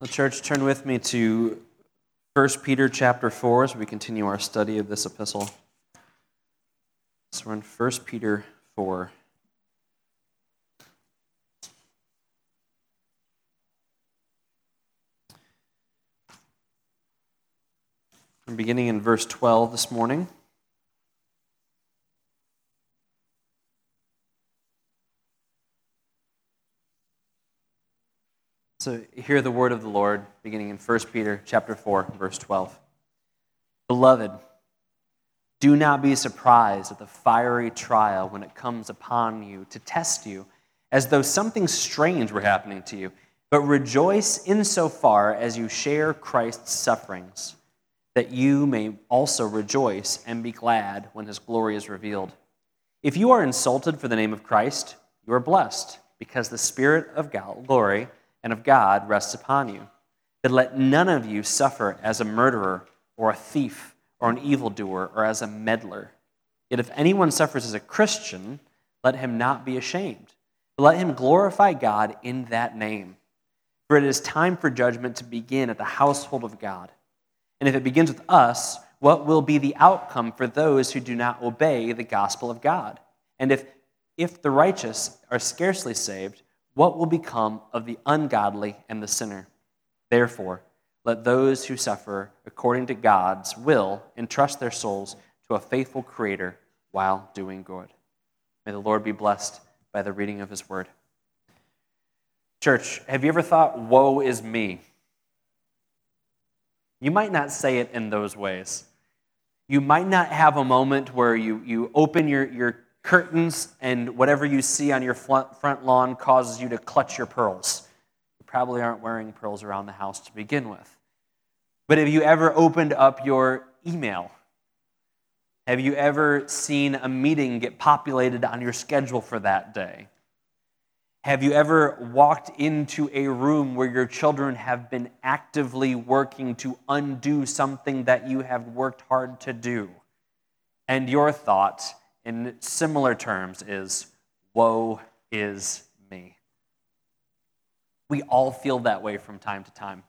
The church, turn with me to 1 Peter chapter 4 as we continue our study of this epistle. So we're in 1 Peter 4. I'm beginning in verse 12 this morning. So hear the word of the Lord beginning in 1 Peter chapter 4 verse 12. Beloved, do not be surprised at the fiery trial when it comes upon you to test you as though something strange were happening to you, but rejoice insofar as you share Christ's sufferings, that you may also rejoice and be glad when his glory is revealed. If you are insulted for the name of Christ, you are blessed, because the Spirit of God, glory and of God rests upon you. That let none of you suffer as a murderer or a thief or an evildoer or as a meddler. Yet if anyone suffers as a Christian, let him not be ashamed, but let him glorify God in that name. For it is time for judgment to begin at the household of God. And if it begins with us, what will be the outcome for those who do not obey the gospel of God? And if, if the righteous are scarcely saved, what will become of the ungodly and the sinner? Therefore, let those who suffer according to God's will entrust their souls to a faithful Creator while doing good. May the Lord be blessed by the reading of His word. Church, have you ever thought, woe is me? You might not say it in those ways. You might not have a moment where you, you open your, your curtains and whatever you see on your front lawn causes you to clutch your pearls. You probably aren't wearing pearls around the house to begin with. But have you ever opened up your email? Have you ever seen a meeting get populated on your schedule for that day? Have you ever walked into a room where your children have been actively working to undo something that you have worked hard to do? And your thought in similar terms is woe is me. We all feel that way from time to time.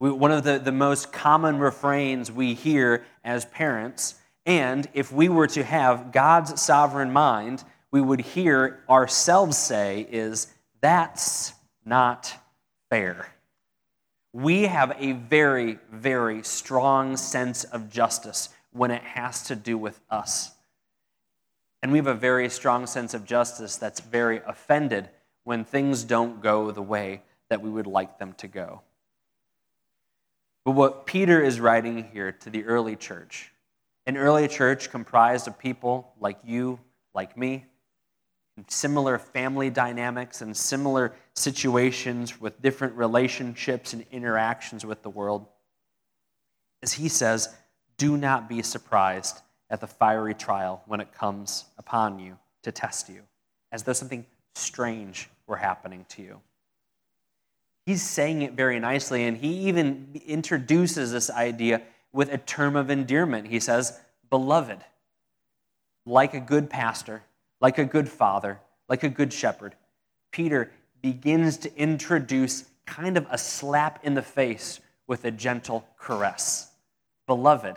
We, one of the, the most common refrains we hear as parents, and if we were to have God's sovereign mind, we would hear ourselves say, is that's not fair. We have a very, very strong sense of justice when it has to do with us. And we have a very strong sense of justice that's very offended when things don't go the way that we would like them to go. But what Peter is writing here to the early church, an early church comprised of people like you, like me, similar family dynamics and similar situations with different relationships and interactions with the world, as he says, do not be surprised at the fiery trial when it comes upon you to test you, as though something strange were happening to you. He's saying it very nicely, and he even introduces this idea with a term of endearment. He says, Beloved, like a good pastor, like a good father, like a good shepherd, Peter begins to introduce kind of a slap in the face with a gentle caress. Beloved,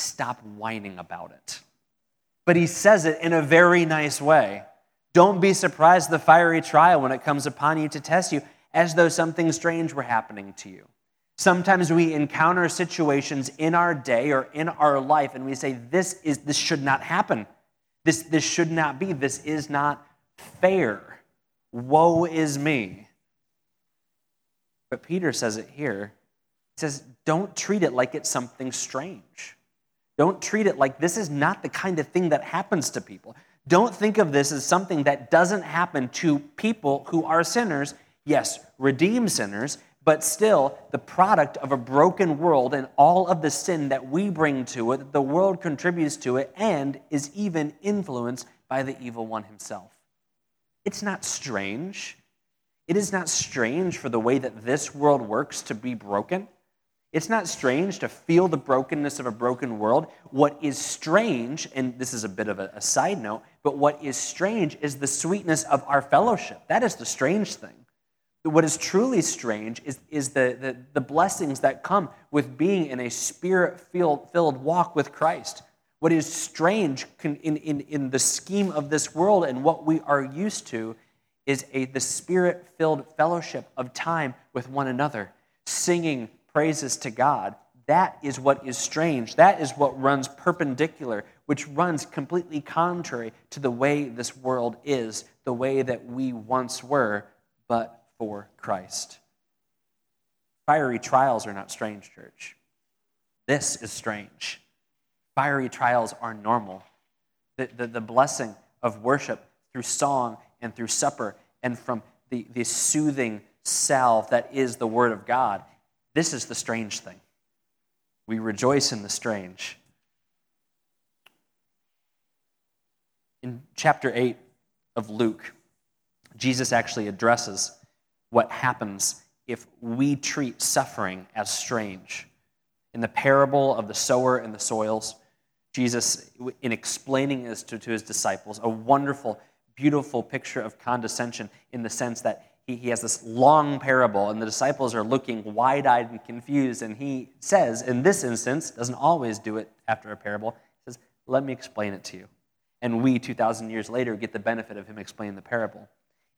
stop whining about it. But he says it in a very nice way. Don't be surprised at the fiery trial when it comes upon you to test you, as though something strange were happening to you. Sometimes we encounter situations in our day or in our life, and we say, This, is, this should not happen. This, this should not be. This is not fair. Woe is me. But Peter says it here. He says, Don't treat it like it's something strange. Don't treat it like this is not the kind of thing that happens to people. Don't think of this as something that doesn't happen to people who are sinners. Yes, redeemed sinners, but still the product of a broken world and all of the sin that we bring to it, the world contributes to it, and is even influenced by the evil one himself. It's not strange. It is not strange for the way that this world works to be broken. It's not strange to feel the brokenness of a broken world. What is strange, and this is a bit of a, a, side note, but what is strange is the sweetness of our fellowship. That is the strange thing. What is truly strange is, is the, the, the blessings that come with being in a spirit filled walk with Christ. What is strange in, in, in the scheme of this world and what we are used to is a, the spirit filled fellowship of time with one another, singing praises to God. That is what is strange. That is what runs perpendicular, which runs completely contrary to the way this world is, the way that we once were, but for Christ. Fiery trials are not strange, church. This is strange. Fiery trials are normal. The, the, the blessing of worship through song and through supper and from the, the soothing salve that is the Word of God, this is the strange thing. We rejoice in the strange. In chapter 8 of Luke, Jesus actually addresses what happens if we treat suffering as strange. In the parable of the sower and the soils, Jesus, in explaining this to, to his disciples, a wonderful, beautiful picture of condescension in the sense that he, has this long parable, and the disciples are looking wide eyed and confused. And he says, in this instance, doesn't always do it after a parable, he says, Let me explain it to you. And we, 2,000 years later, get the benefit of him explaining the parable.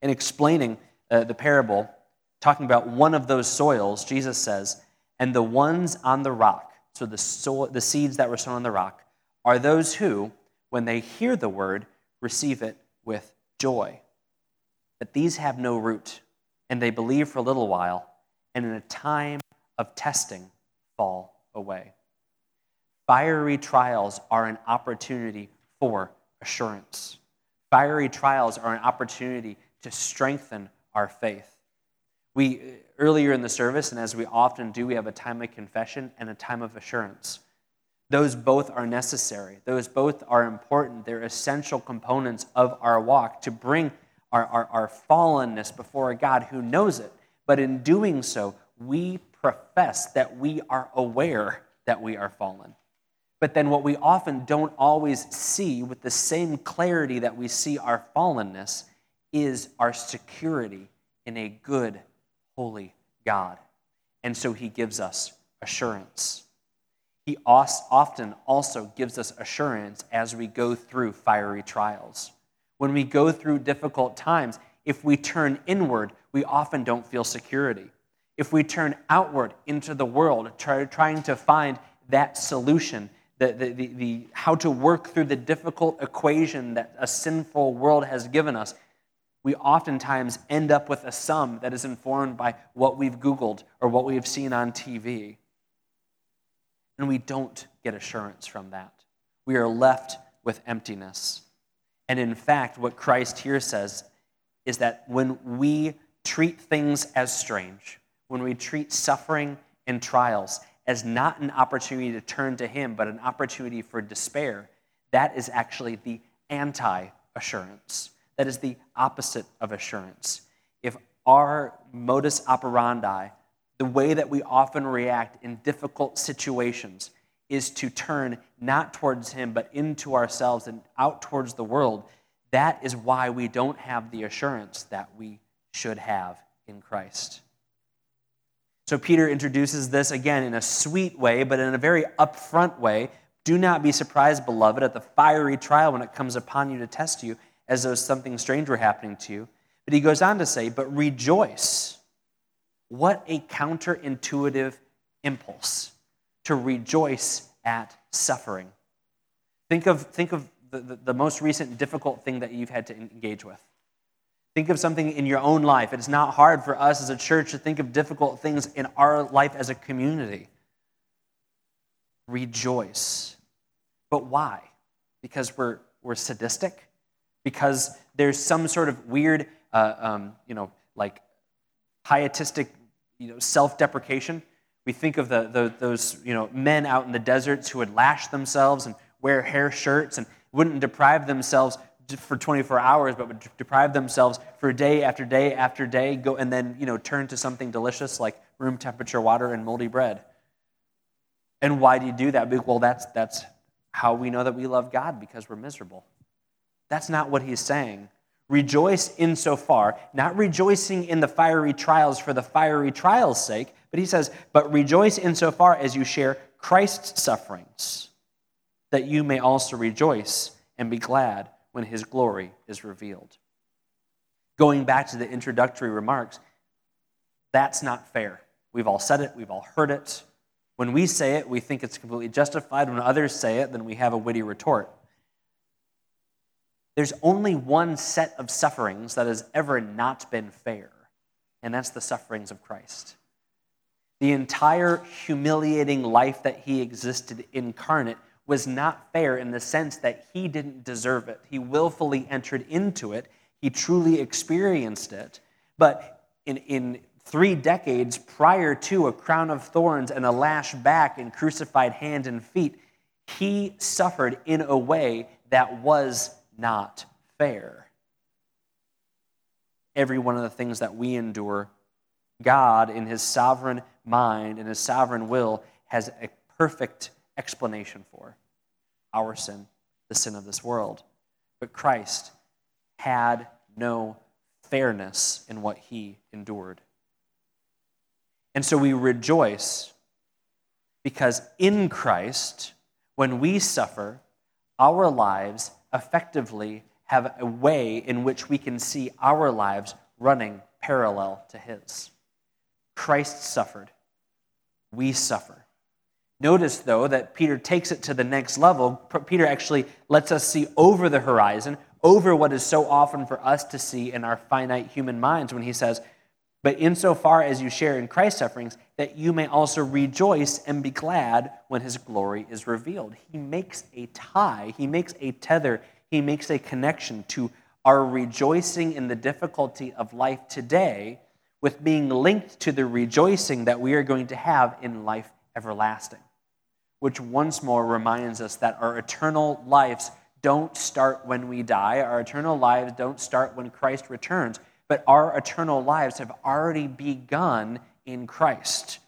In explaining uh, the parable, talking about one of those soils, Jesus says, and the ones on the rock, so the, so- the seeds that were sown on the rock, are those who, when they hear the word, receive it with joy. But these have no root, and they believe for a little while, and in a time of testing fall away. Fiery trials are an opportunity for assurance. Fiery trials are an opportunity to strengthen our faith. We earlier in the service, and as we often do, we have a time of confession and a time of assurance. Those both are necessary. Those both are important. They're essential components of our walk to bring our, our, our fallenness before a God who knows it. But in doing so, we profess that we are aware that we are fallen. But then, what we often don't always see with the same clarity that we see our fallenness is our security in a good, holy God. And so he gives us assurance. He often also gives us assurance as we go through fiery trials. When we go through difficult times, if we turn inward, we often don't feel security. If we turn outward into the world, try, trying to find that solution, the, the, the, the, how to work through the difficult equation that a sinful world has given us, we oftentimes end up with a sum that is informed by what we've Googled or what we've seen on TV. And we don't get assurance from that. We are left with emptiness. And in fact, what Christ here says is that when we treat things as strange, when we treat suffering and trials as not an opportunity to turn to Him, but an opportunity for despair, that is actually the anti assurance. That is the opposite of assurance. If our modus operandi, the way that we often react in difficult situations, is to turn not towards Him, but into ourselves and out towards the world, that is why we don't have the assurance that we should have in Christ. So Peter introduces this again in a sweet way, but in a very upfront way. Do not be surprised, beloved, at the fiery trial when it comes upon you to test you as though something strange were happening to you. But he goes on to say, But rejoice. What a counterintuitive impulse to rejoice at suffering. Think of, think of the, the, the, most recent difficult thing that you've had to engage with. Think of something in your own life. It's not hard for us as a church to think of difficult things in our life as a community. Rejoice. But why? Because we're, we're sadistic? because there's some sort of weird, uh, um, you know, like pietistic, you know, self-deprecation. We think of the, the, those, you know, men out in the deserts who would lash themselves and wear hair shirts and wouldn't deprive themselves for 24 hours, but would deprive themselves for day after day after day, go and then, you know, turn to something delicious like room temperature water and moldy bread. And why do you do that? Well, that's, that's how we know that we love God because we're miserable. That's not what he's saying. Rejoice insofar, not rejoicing in the fiery trials for the fiery trials' sake, but he says, but rejoice insofar as you share Christ's sufferings, that you may also rejoice and be glad when his glory is revealed. Going back to the introductory remarks, that's not fair. We've all said it, we've all heard it. When we say it, we think it's completely justified. When others say it, then we have a witty retort. There's only one set of sufferings that has ever not been fair, and that's the sufferings of Christ. The entire humiliating life that he existed incarnate was not fair in the sense that he didn't deserve it. He willfully entered into it, he truly experienced it. But in, in three decades prior to a crown of thorns and a lash back and crucified hand and feet, he suffered in a way that was not fair. Every one of the things that we endure, God, in his sovereign mind and his sovereign will, has a perfect explanation for our sin, the sin of this world. But Christ had no fairness in what he endured. And so we rejoice because in Christ, when we suffer, our lives effectively have a way in which we can see our lives running parallel to His. Christ suffered, we suffer. Notice, though, that Peter takes it to the next level. Peter actually lets us see over the horizon, over what is so often for us to see in our finite human minds when he says, But insofar as you share in Christ's sufferings, that you may also rejoice and be glad when his glory is revealed. He makes a tie, he makes a tether, he makes a connection to our rejoicing in the difficulty of life today with being linked to the rejoicing that we are going to have in life everlasting which once more reminds us that our eternal lives don't start when we die. Our eternal lives don't start when Christ returns, but our eternal lives have already begun in Christ.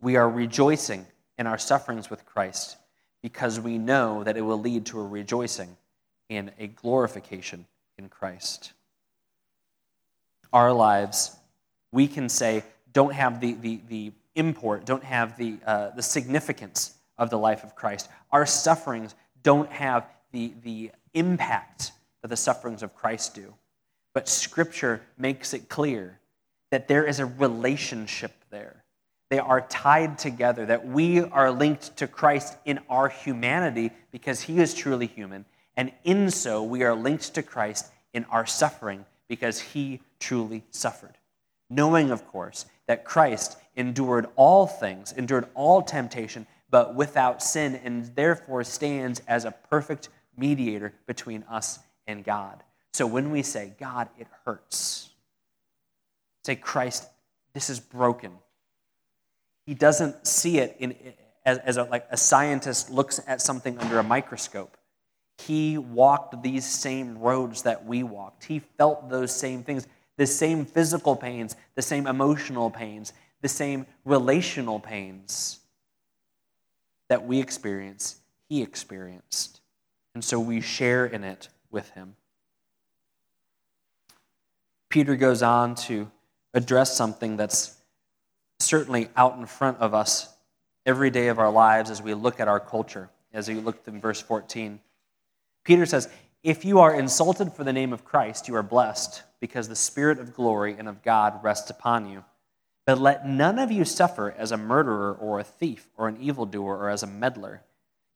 We are rejoicing in our sufferings with Christ because we know that it will lead to a rejoicing and a glorification in Christ. Our lives, we can say, don't have the, the, the import, don't have the, uh, the significance of the life of Christ. Our sufferings don't have the, the impact that the sufferings of Christ do. But Scripture makes it clear that there is a relationship there. They are tied together, that we are linked to Christ in our humanity because he is truly human. And in so, we are linked to Christ in our suffering because he truly suffered. Knowing, of course, that Christ endured all things, endured all temptation, but without sin, and therefore stands as a perfect mediator between us and God. So when we say, God, it hurts, say, Christ, this is broken. He doesn't see it in, as, as a, like a scientist looks at something under a microscope. He walked these same roads that we walked. He felt those same things, the same physical pains, the same emotional pains, the same relational pains that we experience, he experienced. And so we share in it with him. Peter goes on to address something that's certainly out in front of us every day of our lives as we look at our culture, as we look in verse 14. Peter says, If you are insulted for the name of Christ, you are blessed, because the Spirit of glory and of God rests upon you. But let none of you suffer as a murderer or a thief or an evildoer or as a meddler.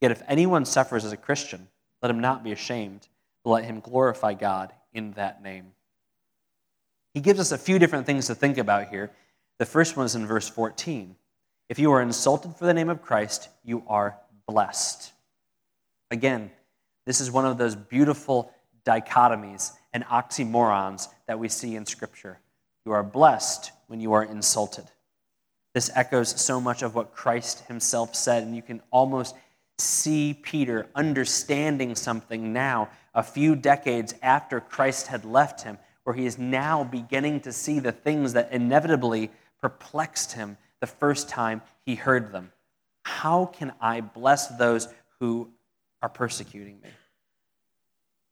Yet if anyone suffers as a Christian, let him not be ashamed, but let him glorify God in that name. He gives us a few different things to think about here. The first one is in verse 14. If you are insulted for the name of Christ, you are blessed. Again, this is one of those beautiful dichotomies and oxymorons that we see in Scripture. You are blessed when you are insulted. This echoes so much of what Christ himself said, and you can almost see Peter understanding something now, a few decades after Christ had left him, where he is now beginning to see the things that inevitably perplexed him the first time he heard them. How can I bless those who are persecuting me?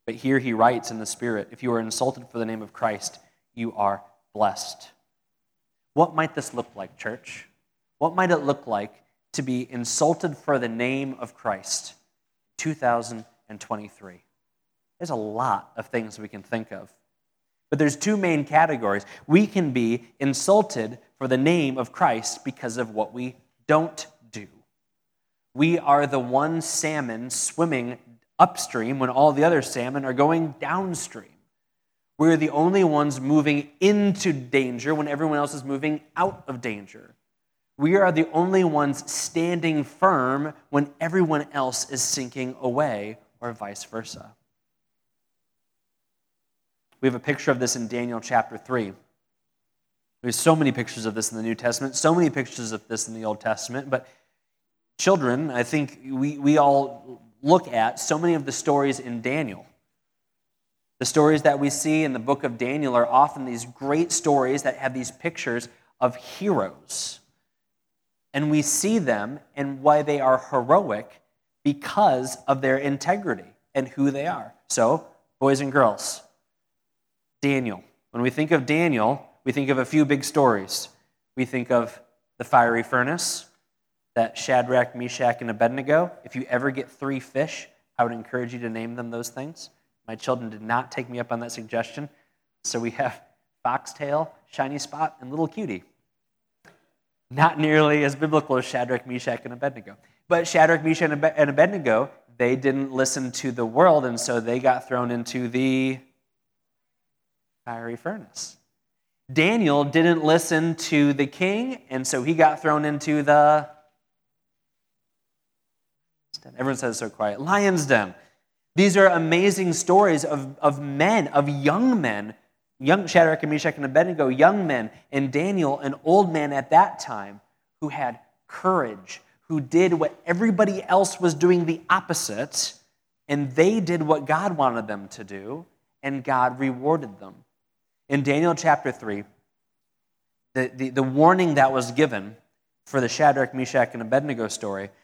But here he writes in the Spirit if you are insulted for the name of Christ, you are blessed. What might this look like, church? What might it look like to be insulted for the name of Christ 2023? There's a lot of things we can think of. But there's two main categories. We can be insulted for the name of Christ because of what we don't do. We are the one salmon swimming upstream when all the other salmon are going downstream. We're the only ones moving into danger when everyone else is moving out of danger. We are the only ones standing firm when everyone else is sinking away, or vice versa. We have a picture of this in Daniel chapter 3. There's so many pictures of this in the New Testament, so many pictures of this in the Old Testament, but children, I think we, we all look at so many of the stories in Daniel. The stories that we see in the book of Daniel are often these great stories that have these pictures of heroes. And we see them and why they are heroic because of their integrity and who they are. So, boys and girls, Daniel. When we think of Daniel, we think of a few big stories. We think of the fiery furnace, that Shadrach, Meshach, and Abednego. If you ever get three fish, I would encourage you to name them those things. My children did not take me up on that suggestion. So we have foxtail, shiny spot, and little cutie. Not nearly as biblical as Shadrach, Meshach, and Abednego. But Shadrach, Meshach, and Abednego, they didn't listen to the world, and so they got thrown into the fiery furnace. Daniel didn't listen to the king, and so he got thrown into the Everyone says so quiet. Lion's Den. These are amazing stories of, of men, of young men, young Shadrach and Meshach and Abednego, young men, and Daniel, an old man at that time, who had courage, who did what everybody else was doing the opposite, and they did what God wanted them to do, and God rewarded them. In Daniel chapter 3, the, the, the warning that was given for the Shadrach, Meshach, and Abednego story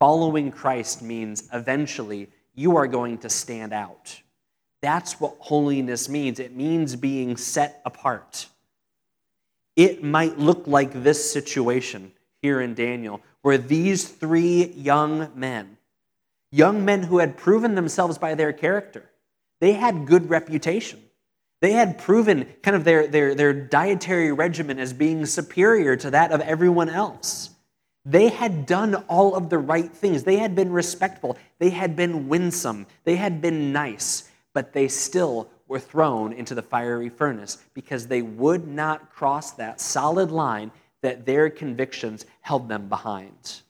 Following Christ means eventually you are going to stand out. That's what holiness means. It means being set apart. It might look like this situation here in Daniel, where these three young men, young men who had proven themselves by their character, they had good reputation. They had proven kind of their, their, their dietary regimen as being superior to that of everyone else. They had done all of the right things. They had been respectful. They had been winsome. They had been nice, but they still were thrown into the fiery furnace because they would not cross that solid line that their convictions held them behind.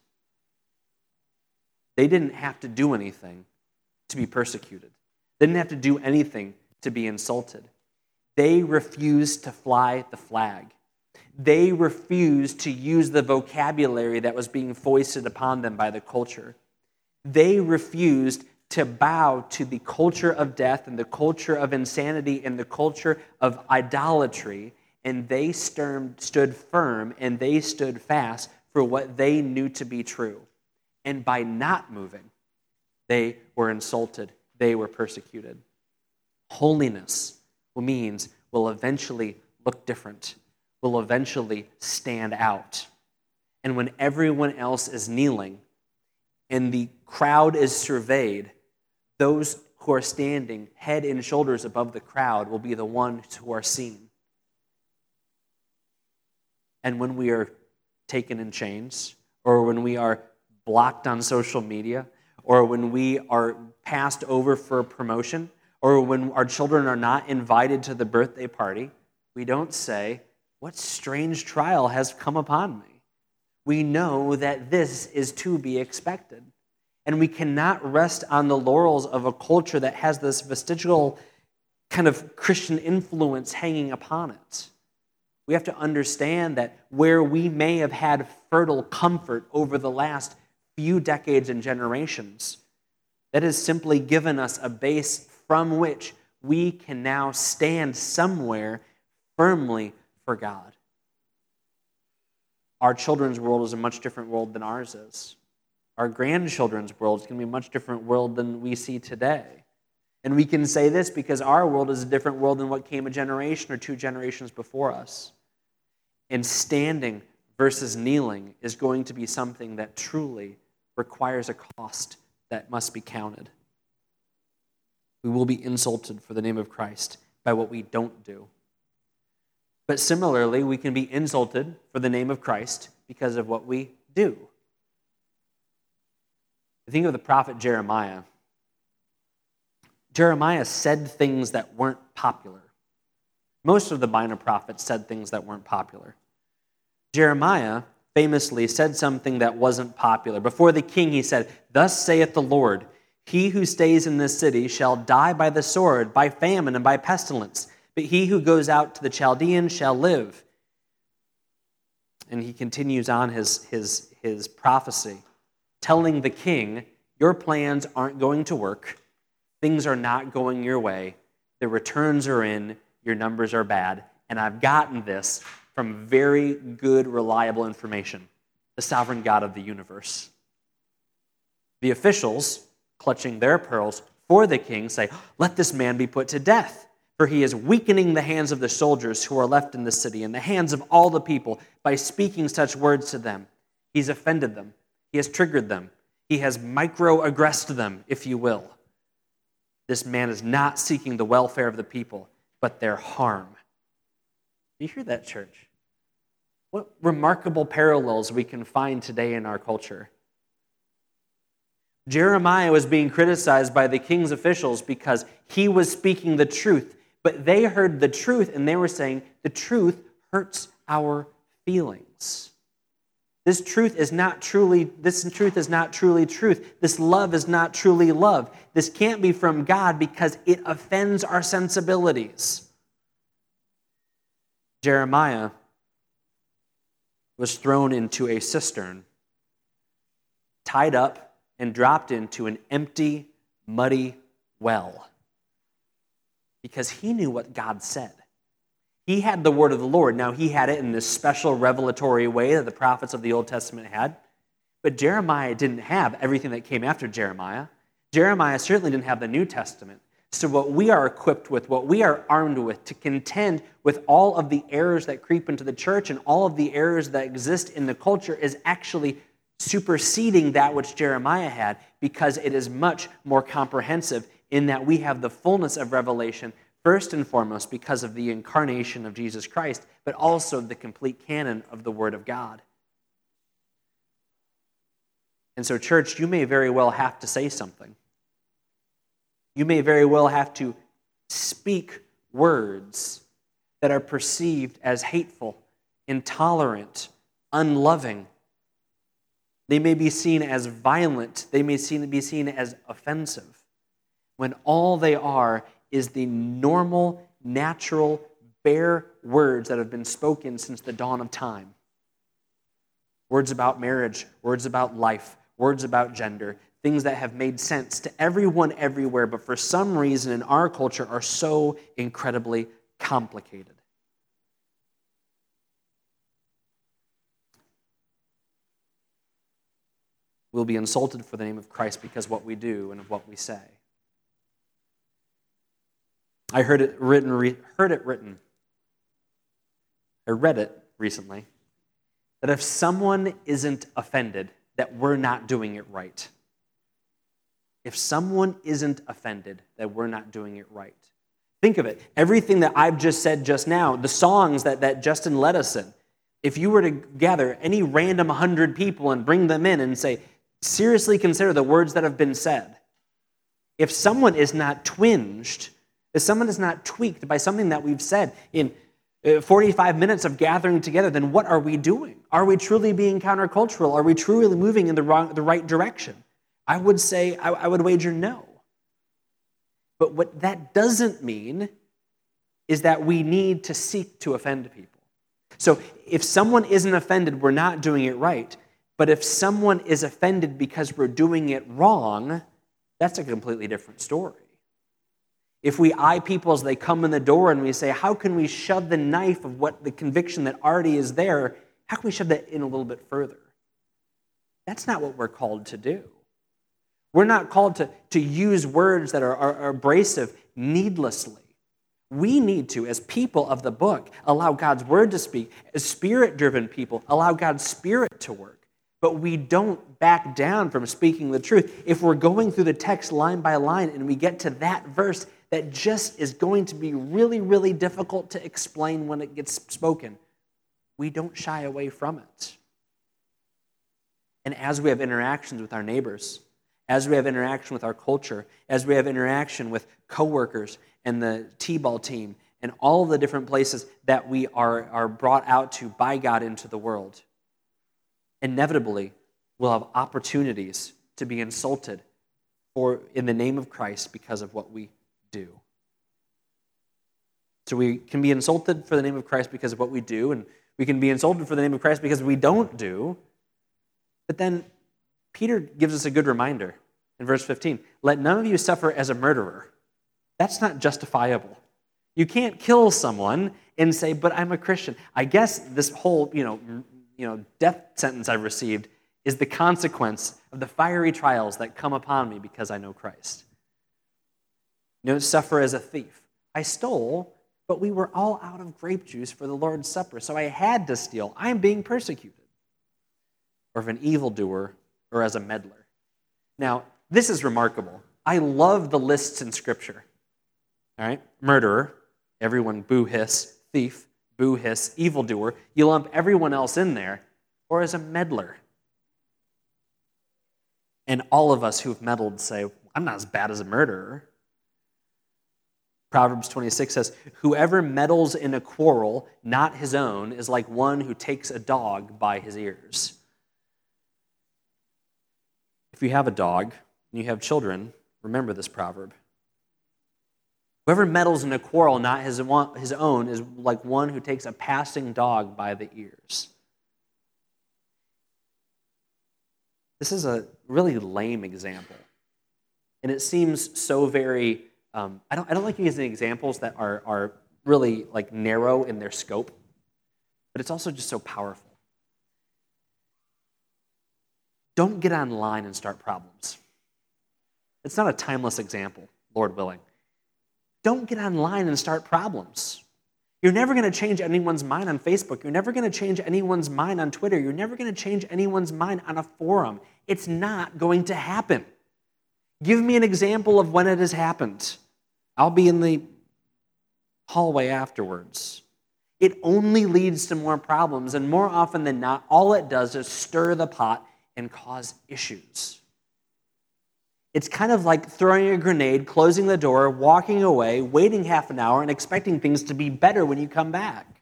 They didn't have to do anything to be persecuted, they didn't have to do anything to be insulted. They refused to fly the flag they refused to use the vocabulary that was being foisted upon them by the culture. They refused to bow to the culture of death and the culture of insanity and the culture of idolatry. And they stood firm and they stood fast for what they knew to be true. And by not moving, they were insulted, they were persecuted. Holiness means will eventually look different will eventually stand out. And when everyone else is kneeling and the crowd is surveyed, those who are standing head and shoulders above the crowd will be the ones who are seen. And when we are taken in chains, or when we are blocked on social media, or when we are passed over for a promotion, or when our children are not invited to the birthday party, we don't say, what strange trial has come upon me? We know that this is to be expected. And we cannot rest on the laurels of a culture that has this vestigial kind of Christian influence hanging upon it. We have to understand that where we may have had fertile comfort over the last few decades and generations, that has simply given us a base from which we can now stand somewhere firmly for God. Our children's world is a much different world than ours is. Our grandchildren's world is going to be a much different world than we see today. And we can say this because our world is a different world than what came a generation or two generations before us. And standing versus kneeling is going to be something that truly requires a cost that must be counted. We will be insulted for the name of Christ by what we don't do. But similarly, we can be insulted for the name of Christ because of what we do. Think of the prophet Jeremiah. Jeremiah said things that weren't popular. Most of the minor prophets said things that weren't popular. Jeremiah famously said something that wasn't popular. Before the king, he said, Thus saith the Lord, He who stays in this city shall die by the sword, by famine, and by pestilence, but he who goes out to the Chaldeans shall live. And he continues on his, his, his prophecy, telling the king, Your plans aren't going to work. Things are not going your way. The returns are in. Your numbers are bad. And I've gotten this from very good, reliable information the sovereign God of the universe. The officials, clutching their pearls for the king, say, Let this man be put to death, for he is weakening the hands of the soldiers who are left in the city and the hands of all the people by speaking such words to them. He's offended them, he has triggered them, he has microaggressed them, if you will. This man is not seeking the welfare of the people, but their harm. Do you hear that, church? What remarkable parallels we can find today in our culture. Jeremiah was being criticized by the king's officials because he was speaking the truth, but they heard the truth and they were saying, The truth hurts our feelings. This truth is not truly this truth is not truly truth. This love is not truly love. This can't be from God because it offends our sensibilities. Jeremiah was thrown into a cistern, tied up, and dropped into an empty, muddy well because he knew what God said. He had the word of the Lord. Now, he had it in this special revelatory way that the prophets of the Old Testament had. But Jeremiah didn't have everything that came after Jeremiah. Jeremiah certainly didn't have the New Testament. So, what we are equipped with, what we are armed with to contend with all of the errors that creep into the church and all of the errors that exist in the culture is actually superseding that which Jeremiah had because it is much more comprehensive in that we have the fullness of revelation, first and foremost because of the incarnation of Jesus Christ, but also the complete canon of the Word of God. And so, church, you may very well have to say something. You may very well have to speak words that are perceived as hateful, intolerant, unloving. They may be seen as violent, they may seem to be seen as offensive, when all they are is the normal, natural, bare words that have been spoken since the dawn of time. Words about marriage, words about life, words about gender, things that have made sense to everyone everywhere, but for some reason in our culture are so incredibly complicated. We'll be insulted for the name of Christ because what we do and of what we say. I heard it written, re, heard it written. I read it recently that if someone isn't offended, that we're not doing it right if someone isn't offended that we're not doing it right. Think of it. Everything that I've just said just now, the songs that, that Justin led us in, if you were to gather any random 100 people and bring them in and say, seriously consider the words that have been said, if someone is not twinged, if someone is not tweaked by something that we've said in uh, 45 minutes of gathering together, then what are we doing? Are we truly being countercultural? Are we truly moving in the, wrong, the right direction? I would say, I, I would wager no. But what that doesn't mean is that we need to seek to offend people. So if someone isn't offended, we're not doing it right. But if someone is offended because we're doing it wrong, that's a completely different story. If we eye people as they come in the door and we say, How can we shove the knife of what the conviction that already is there, how can we shove that in a little bit further? That's not what we're called to do. We're not called to, to use words that are, are, are abrasive needlessly. We need to, as people of the book, allow God's word to speak. As spirit driven people, allow God's spirit to work. But we don't back down from speaking the truth. If we're going through the text line by line and we get to that verse that just is going to be really, really difficult to explain when it gets spoken, we don't shy away from it. And as we have interactions with our neighbors, as we have interaction with our culture, as we have interaction with coworkers and the T-ball team and all the different places that we are, are brought out to by God into the world, inevitably we'll have opportunities to be insulted or in the name of Christ because of what we do. So we can be insulted for the name of Christ because of what we do, and we can be insulted for the name of Christ because we don't do. But then Peter gives us a good reminder in verse 15 let none of you suffer as a murderer. That's not justifiable. You can't kill someone and say, but I'm a Christian. I guess this whole, you know, you know, death sentence I've received is the consequence of the fiery trials that come upon me because I know Christ. You don't suffer as a thief. I stole, but we were all out of grape juice for the Lord's Supper, so I had to steal. I am being persecuted. Or of an evildoer, or as a meddler. Now, this is remarkable. I love the lists in Scripture. All right? Murderer, everyone boo hiss, thief, boo hiss, evildoer. You lump everyone else in there, or as a meddler. And all of us who've meddled say, I'm not as bad as a murderer. Proverbs 26 says, Whoever meddles in a quarrel, not his own, is like one who takes a dog by his ears. If you have a dog and you have children, remember this proverb. Whoever meddles in a quarrel, not his own, is like one who takes a passing dog by the ears. This is a really lame example. And it seems so very, um, I, don't, I don't like using examples that are, are really like narrow in their scope, but it's also just so powerful. Don't get online and start problems. It's not a timeless example, Lord willing. Don't get online and start problems. You're never going to change anyone's mind on Facebook. You're never going to change anyone's mind on Twitter. You're never going to change anyone's mind on a forum. It's not going to happen. Give me an example of when it has happened. I'll be in the hallway afterwards. It only leads to more problems, and more often than not, all it does is stir the pot and cause issues. It's kind of like throwing a grenade, closing the door, walking away, waiting half an hour, and expecting things to be better when you come back.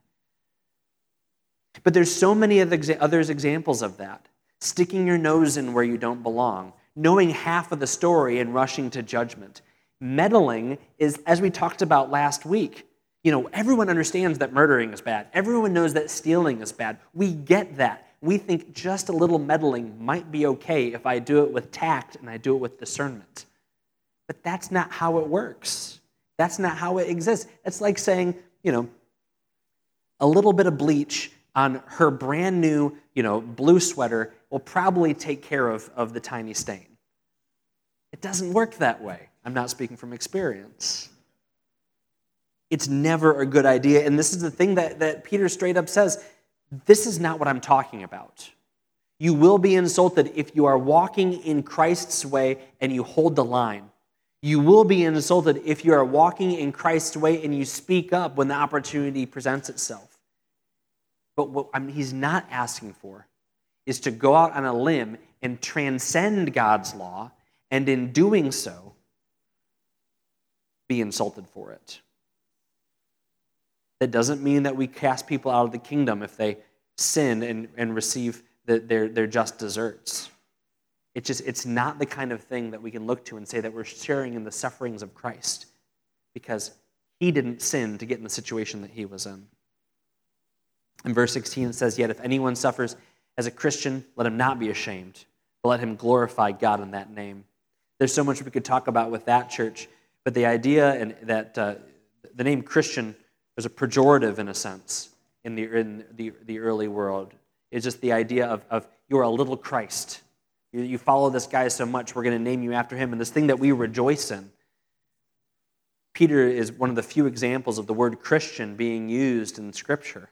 But there's so many other examples of that. Sticking your nose in where you don't belong, knowing half of the story and rushing to judgment. Meddling is, as we talked about last week, you know, everyone understands that murdering is bad. Everyone knows that stealing is bad. We get that we think just a little meddling might be okay if I do it with tact and I do it with discernment. But that's not how it works. That's not how it exists. It's like saying, you know, a little bit of bleach on her brand new, you know, blue sweater will probably take care of, of the tiny stain. It doesn't work that way. I'm not speaking from experience. It's never a good idea. And this is the thing that, that Peter straight up says this is not what I'm talking about. You will be insulted if you are walking in Christ's way and you hold the line. You will be insulted if you are walking in Christ's way and you speak up when the opportunity presents itself. But what I mean, he's not asking for is to go out on a limb and transcend God's law, and in doing so, be insulted for it. That doesn't mean that we cast people out of the kingdom if they sin and, and receive the, their, their just deserts. It's just, it's not the kind of thing that we can look to and say that we're sharing in the sufferings of Christ because He didn't sin to get in the situation that he was in. In verse 16, it says, Yet if anyone suffers as a Christian, let him not be ashamed, but let him glorify God in that name. There's so much we could talk about with that church, but the idea and that uh, the name Christian was a pejorative in a sense in the, in the, the early world. It's just the idea of, of you're a little Christ. You, you follow this guy so much, we're going to name you after him. And this thing that we rejoice in. Peter is one of the few examples of the word Christian being used in Scripture.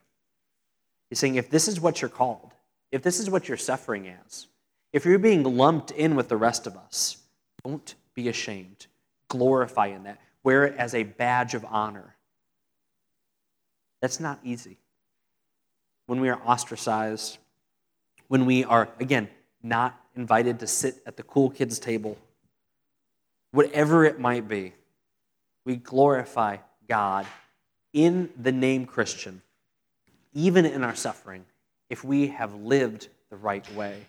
He's saying, if this is what you're called, if this is what you're suffering as, if you're being lumped in with the rest of us, don't be ashamed. Glorify in that. Wear it as a badge of honor. That's not easy. When we are ostracized, when we are, again, not invited to sit at the cool kids' table, whatever it might be, we glorify God in the name Christian, even in our suffering, if we have lived the right way.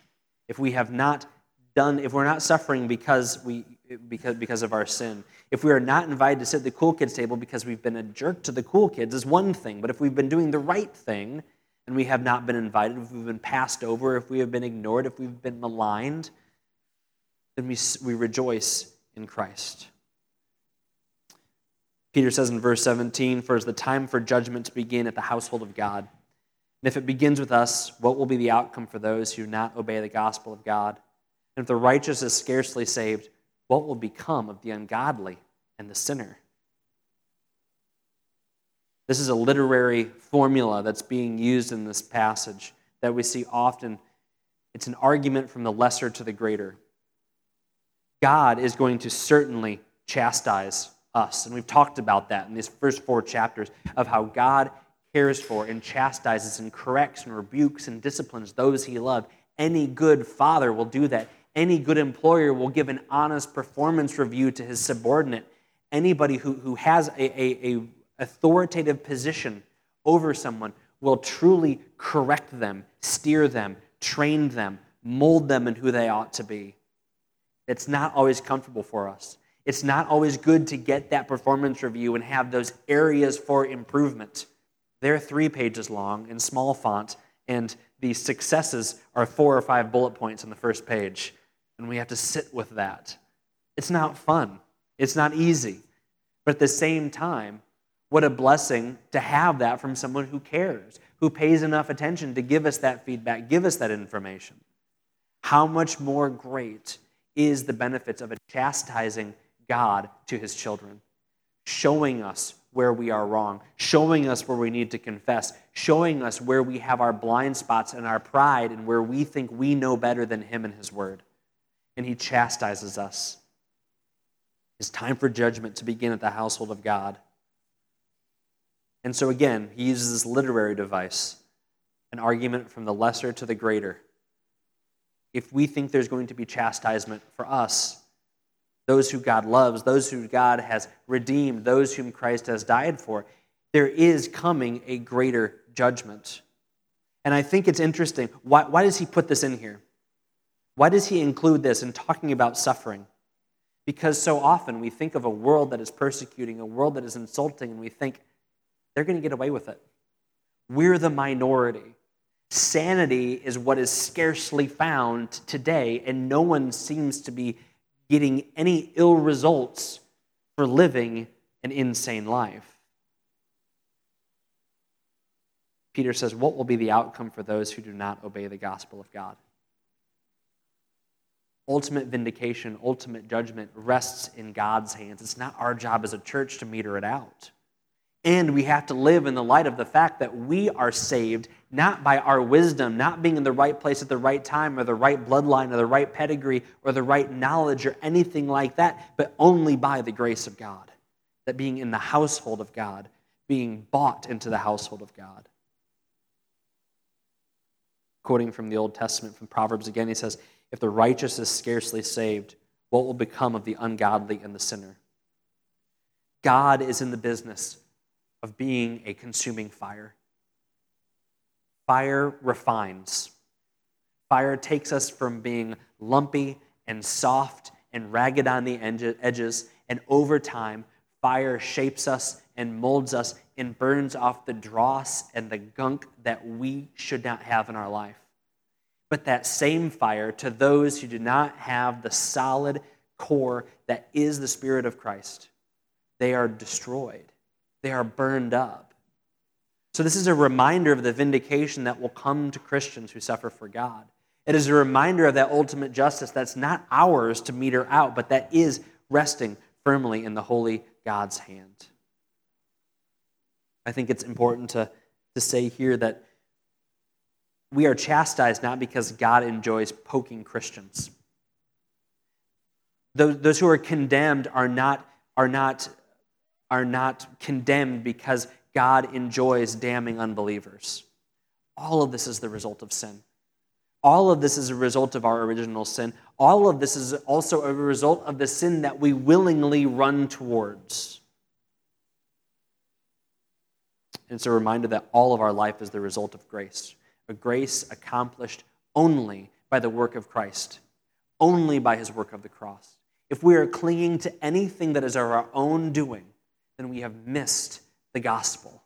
If we have not done, if we're not suffering because, we, because, because of our sin, if we are not invited to sit at the cool kids' table because we've been a jerk to the cool kids, is one thing. But if we've been doing the right thing, and we have not been invited, if we've been passed over, if we have been ignored, if we've been maligned, then we, we rejoice in Christ. Peter says in verse 17, For is the time for judgment to begin at the household of God. And if it begins with us, what will be the outcome for those who not obey the gospel of God? And if the righteous is scarcely saved, what will become of the ungodly and the sinner? This is a literary formula that's being used in this passage that we see often. It's an argument from the lesser to the greater. God is going to certainly chastise us. And we've talked about that in these first four chapters of how God cares for and chastises and corrects and rebukes and disciplines those he loves. Any good father will do that. Any good employer will give an honest performance review to his subordinate. Anybody who, who has a, a, a authoritative position over someone will truly correct them, steer them, train them, mold them in who they ought to be. It's not always comfortable for us. It's not always good to get that performance review and have those areas for improvement. They're three pages long in small font, and the successes are four or five bullet points on the first page. And we have to sit with that. It's not fun, it's not easy. But at the same time, what a blessing to have that from someone who cares, who pays enough attention to give us that feedback, give us that information. How much more great is the benefits of a chastising God to his children, showing us where we are wrong, showing us where we need to confess, showing us where we have our blind spots and our pride and where we think we know better than him and his word. And he chastises us. It's time for judgment to begin at the household of God. And so again, he uses this literary device, an argument from the lesser to the greater. If we think there's going to be chastisement for us, those who God loves, those who God has redeemed, those whom Christ has died for, there is coming a greater judgment. And I think it's interesting. Why, why does he put this in here? Why does he include this in talking about suffering? Because so often we think of a world that is persecuting, a world that is insulting, and we think, they're going to get away with it. We're the minority. Sanity is what is scarcely found today, and no one seems to be getting any ill results for living an insane life. Peter says, What will be the outcome for those who do not obey the gospel of God? Ultimate vindication, ultimate judgment rests in God's hands. It's not our job as a church to meter it out. And we have to live in the light of the fact that we are saved not by our wisdom, not being in the right place at the right time, or the right bloodline, or the right pedigree, or the right knowledge, or anything like that, but only by the grace of God. That being in the household of God, being bought into the household of God. Quoting from the Old Testament, from Proverbs again, he says, If the righteous is scarcely saved, what will become of the ungodly and the sinner? God is in the business of being a consuming fire. Fire refines. Fire takes us from being lumpy and soft and ragged on the edges, and over time, fire shapes us and molds us and burns off the dross and the gunk that we should not have in our life. But that same fire to those who do not have the solid core that is the Spirit of Christ, they are destroyed, they are burned up. So, this is a reminder of the vindication that will come to Christians who suffer for God. It is a reminder of that ultimate justice that's not ours to meter out, but that is resting firmly in the holy God's hand. I think it's important to, to say here that we are chastised not because God enjoys poking Christians. Those, who are condemned are not, are, not, are not condemned because God enjoys damning unbelievers. All of this is the result of sin. All of this is a result of our original sin. All of this is also a result of the sin that we willingly run towards. It's a reminder that all of our life is the result of grace, a grace accomplished only by the work of Christ, only by his work of the cross. If we are clinging to anything that is of our own doing, then we have missed the gospel.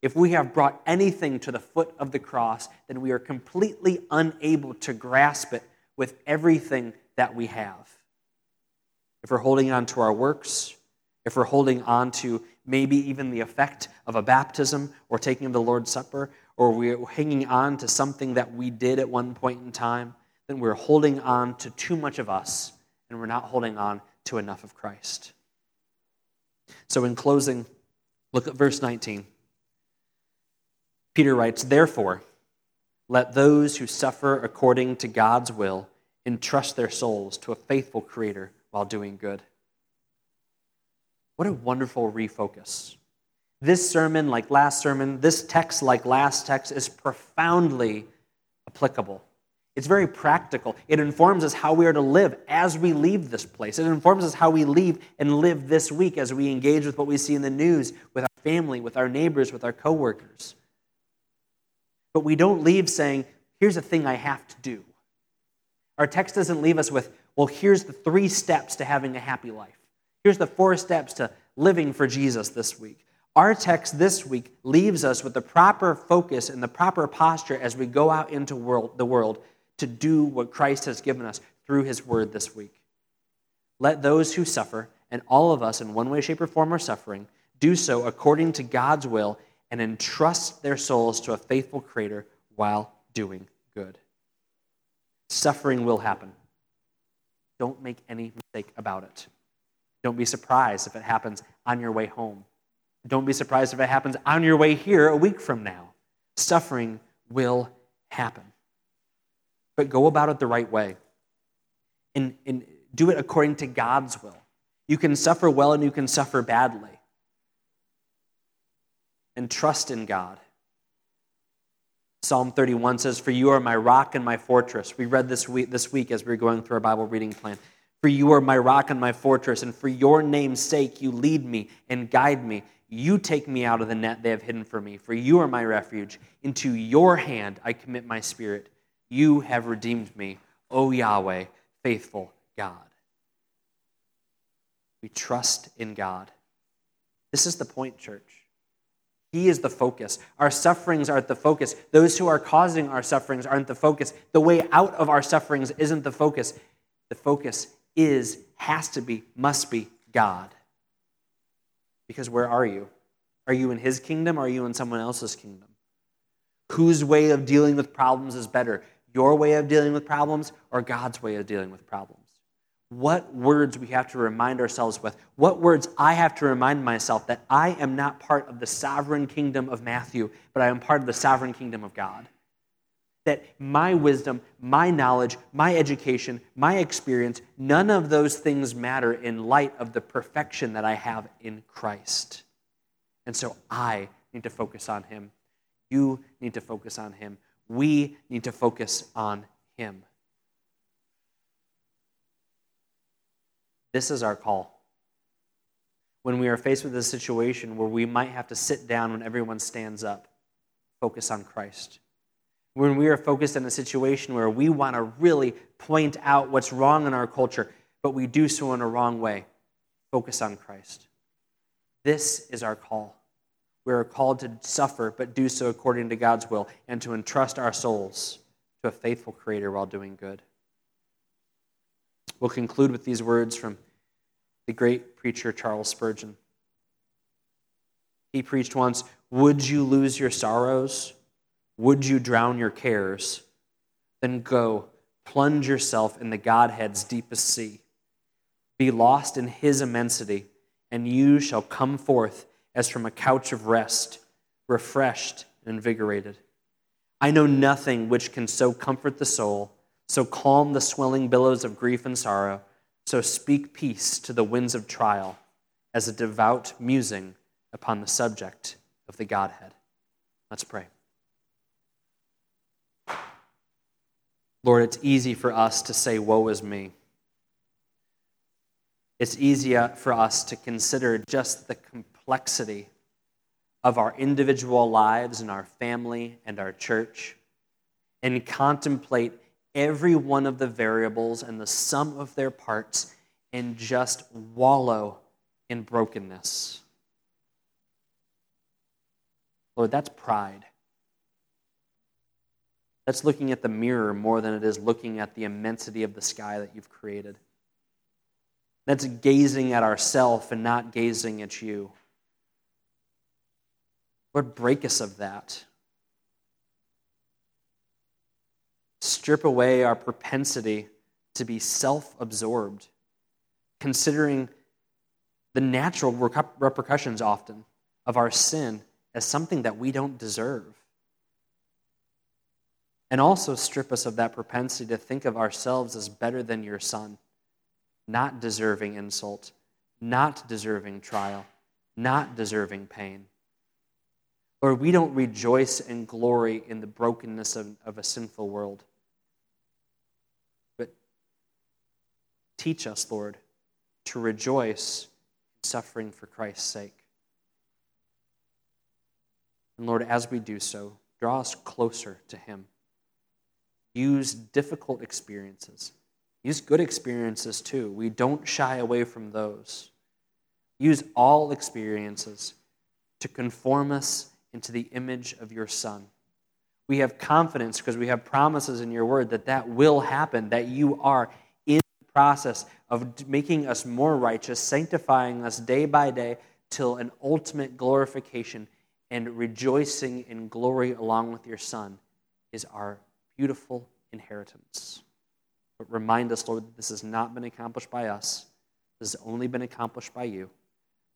If we have brought anything to the foot of the cross, then we are completely unable to grasp it with everything that we have. If we're holding on to our works, if we're holding on to maybe even the effect of a baptism or taking of the Lord's Supper, or we're hanging on to something that we did at one point in time, then we're holding on to too much of us and we're not holding on to enough of Christ. So, in closing, look at verse 19. Peter writes, Therefore, let those who suffer according to God's will entrust their souls to a faithful Creator while doing good. What a wonderful refocus. This sermon, like last sermon, this text, like last text, is profoundly applicable. It's very practical. It informs us how we are to live as we leave this place. It informs us how we leave and live this week as we engage with what we see in the news, with our family, with our neighbors, with our coworkers. But we don't leave saying, here's a thing I have to do. Our text doesn't leave us with, well, here's the three steps to having a happy life. Here's the four steps to living for Jesus this week. Our text this week leaves us with the proper focus and the proper posture as we go out into world, the world to do what Christ has given us through his word this week. Let those who suffer, and all of us in one way, shape, or form are suffering, do so according to God's will and entrust their souls to a faithful Creator while doing good. Suffering will happen. Don't make any mistake about it. Don't be surprised if it happens on your way home. Don't be surprised if it happens on your way here a week from now. Suffering will happen. But go about it the right way and, and do it according to God's will. You can suffer well and you can suffer badly and trust in God. Psalm 31 says, For you are my rock and my fortress. We read this week, this week as we were going through our Bible reading plan. For you are my rock and my fortress, and for your name's sake you lead me and guide me. You take me out of the net they have hidden for me, for you are my refuge. Into your hand I commit my spirit. You have redeemed me, O Yahweh, faithful God. We trust in God. This is the point, church. He is the focus. Our sufferings aren't the focus. Those who are causing our sufferings aren't the focus. The way out of our sufferings isn't the focus. The focus is, has to be, must be God. Because where are you? Are you in His kingdom or are you in someone else's kingdom? Whose way of dealing with problems is better? Your way of dealing with problems or God's way of dealing with problems? what words we have to remind ourselves with, what words I have to remind myself that I am not part of the sovereign kingdom of Matthew, but I am part of the sovereign kingdom of God. That my wisdom, my knowledge, my education, my experience, none of those things matter in light of the perfection that I have in Christ. And so I need to focus on Him. You need to focus on Him. We need to focus on Him. This is our call. When we are faced with a situation where we might have to sit down when everyone stands up, focus on Christ. When we are focused in a situation where we want to really point out what's wrong in our culture, but we do so in a wrong way, focus on Christ. This is our call. We are called to suffer, but do so according to God's will, and to entrust our souls to a faithful Creator while doing good. We'll conclude with these words from the great preacher Charles Spurgeon. He preached once Would you lose your sorrows? Would you drown your cares? Then go, plunge yourself in the Godhead's deepest sea. Be lost in His immensity, and you shall come forth as from a couch of rest, refreshed and invigorated. I know nothing which can so comfort the soul, so calm the swelling billows of grief and sorrow, so speak peace to the winds of trial, as a devout musing upon the subject of the Godhead. Let's pray. Lord, it's easy for us to say, Woe is me. It's easier uh, for us to consider just the complexity of our individual lives and our family and our church and contemplate every one of the variables and the sum of their parts and just wallow in brokenness. Lord, that's pride. That's looking at the mirror more than it is looking at the immensity of the sky that you've created. That's gazing at ourself and not gazing at you. Lord, break us of that. Strip away our propensity to be self absorbed, considering the natural repercussions often of our sin as something that we don't deserve. And also strip us of that propensity to think of ourselves as better than your son, not deserving insult, not deserving trial, not deserving pain. Lord, we don't rejoice and glory in the brokenness of, of a sinful world. But teach us, Lord, to rejoice in suffering for Christ's sake. And Lord, as we do so, draw us closer to Him. Use difficult experiences. Use good experiences too. We don't shy away from those. Use all experiences to conform us into the image of your Son. We have confidence because we have promises in your word that that will happen, that you are in the process of making us more righteous, sanctifying us day by day till an ultimate glorification and rejoicing in glory along with your Son is our beautiful inheritance. But remind us, Lord, that this has not been accomplished by us. This has only been accomplished by you.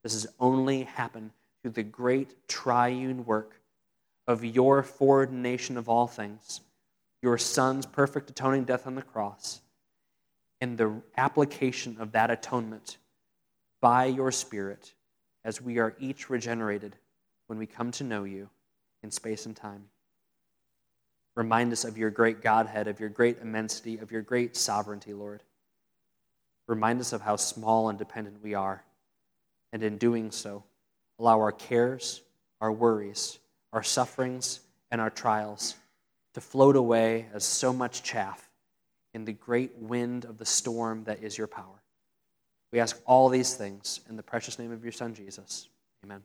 This has only happened through the great triune work of your foreordination of all things, your Son's perfect atoning death on the cross, and the application of that atonement by your Spirit as we are each regenerated when we come to know you in space and time. Remind us of your great Godhead, of your great immensity, of your great sovereignty, Lord. Remind us of how small and dependent we are. And in doing so, allow our cares, our worries, our sufferings, and our trials to float away as so much chaff in the great wind of the storm that is your power. We ask all these things in the precious name of your Son, Jesus. Amen.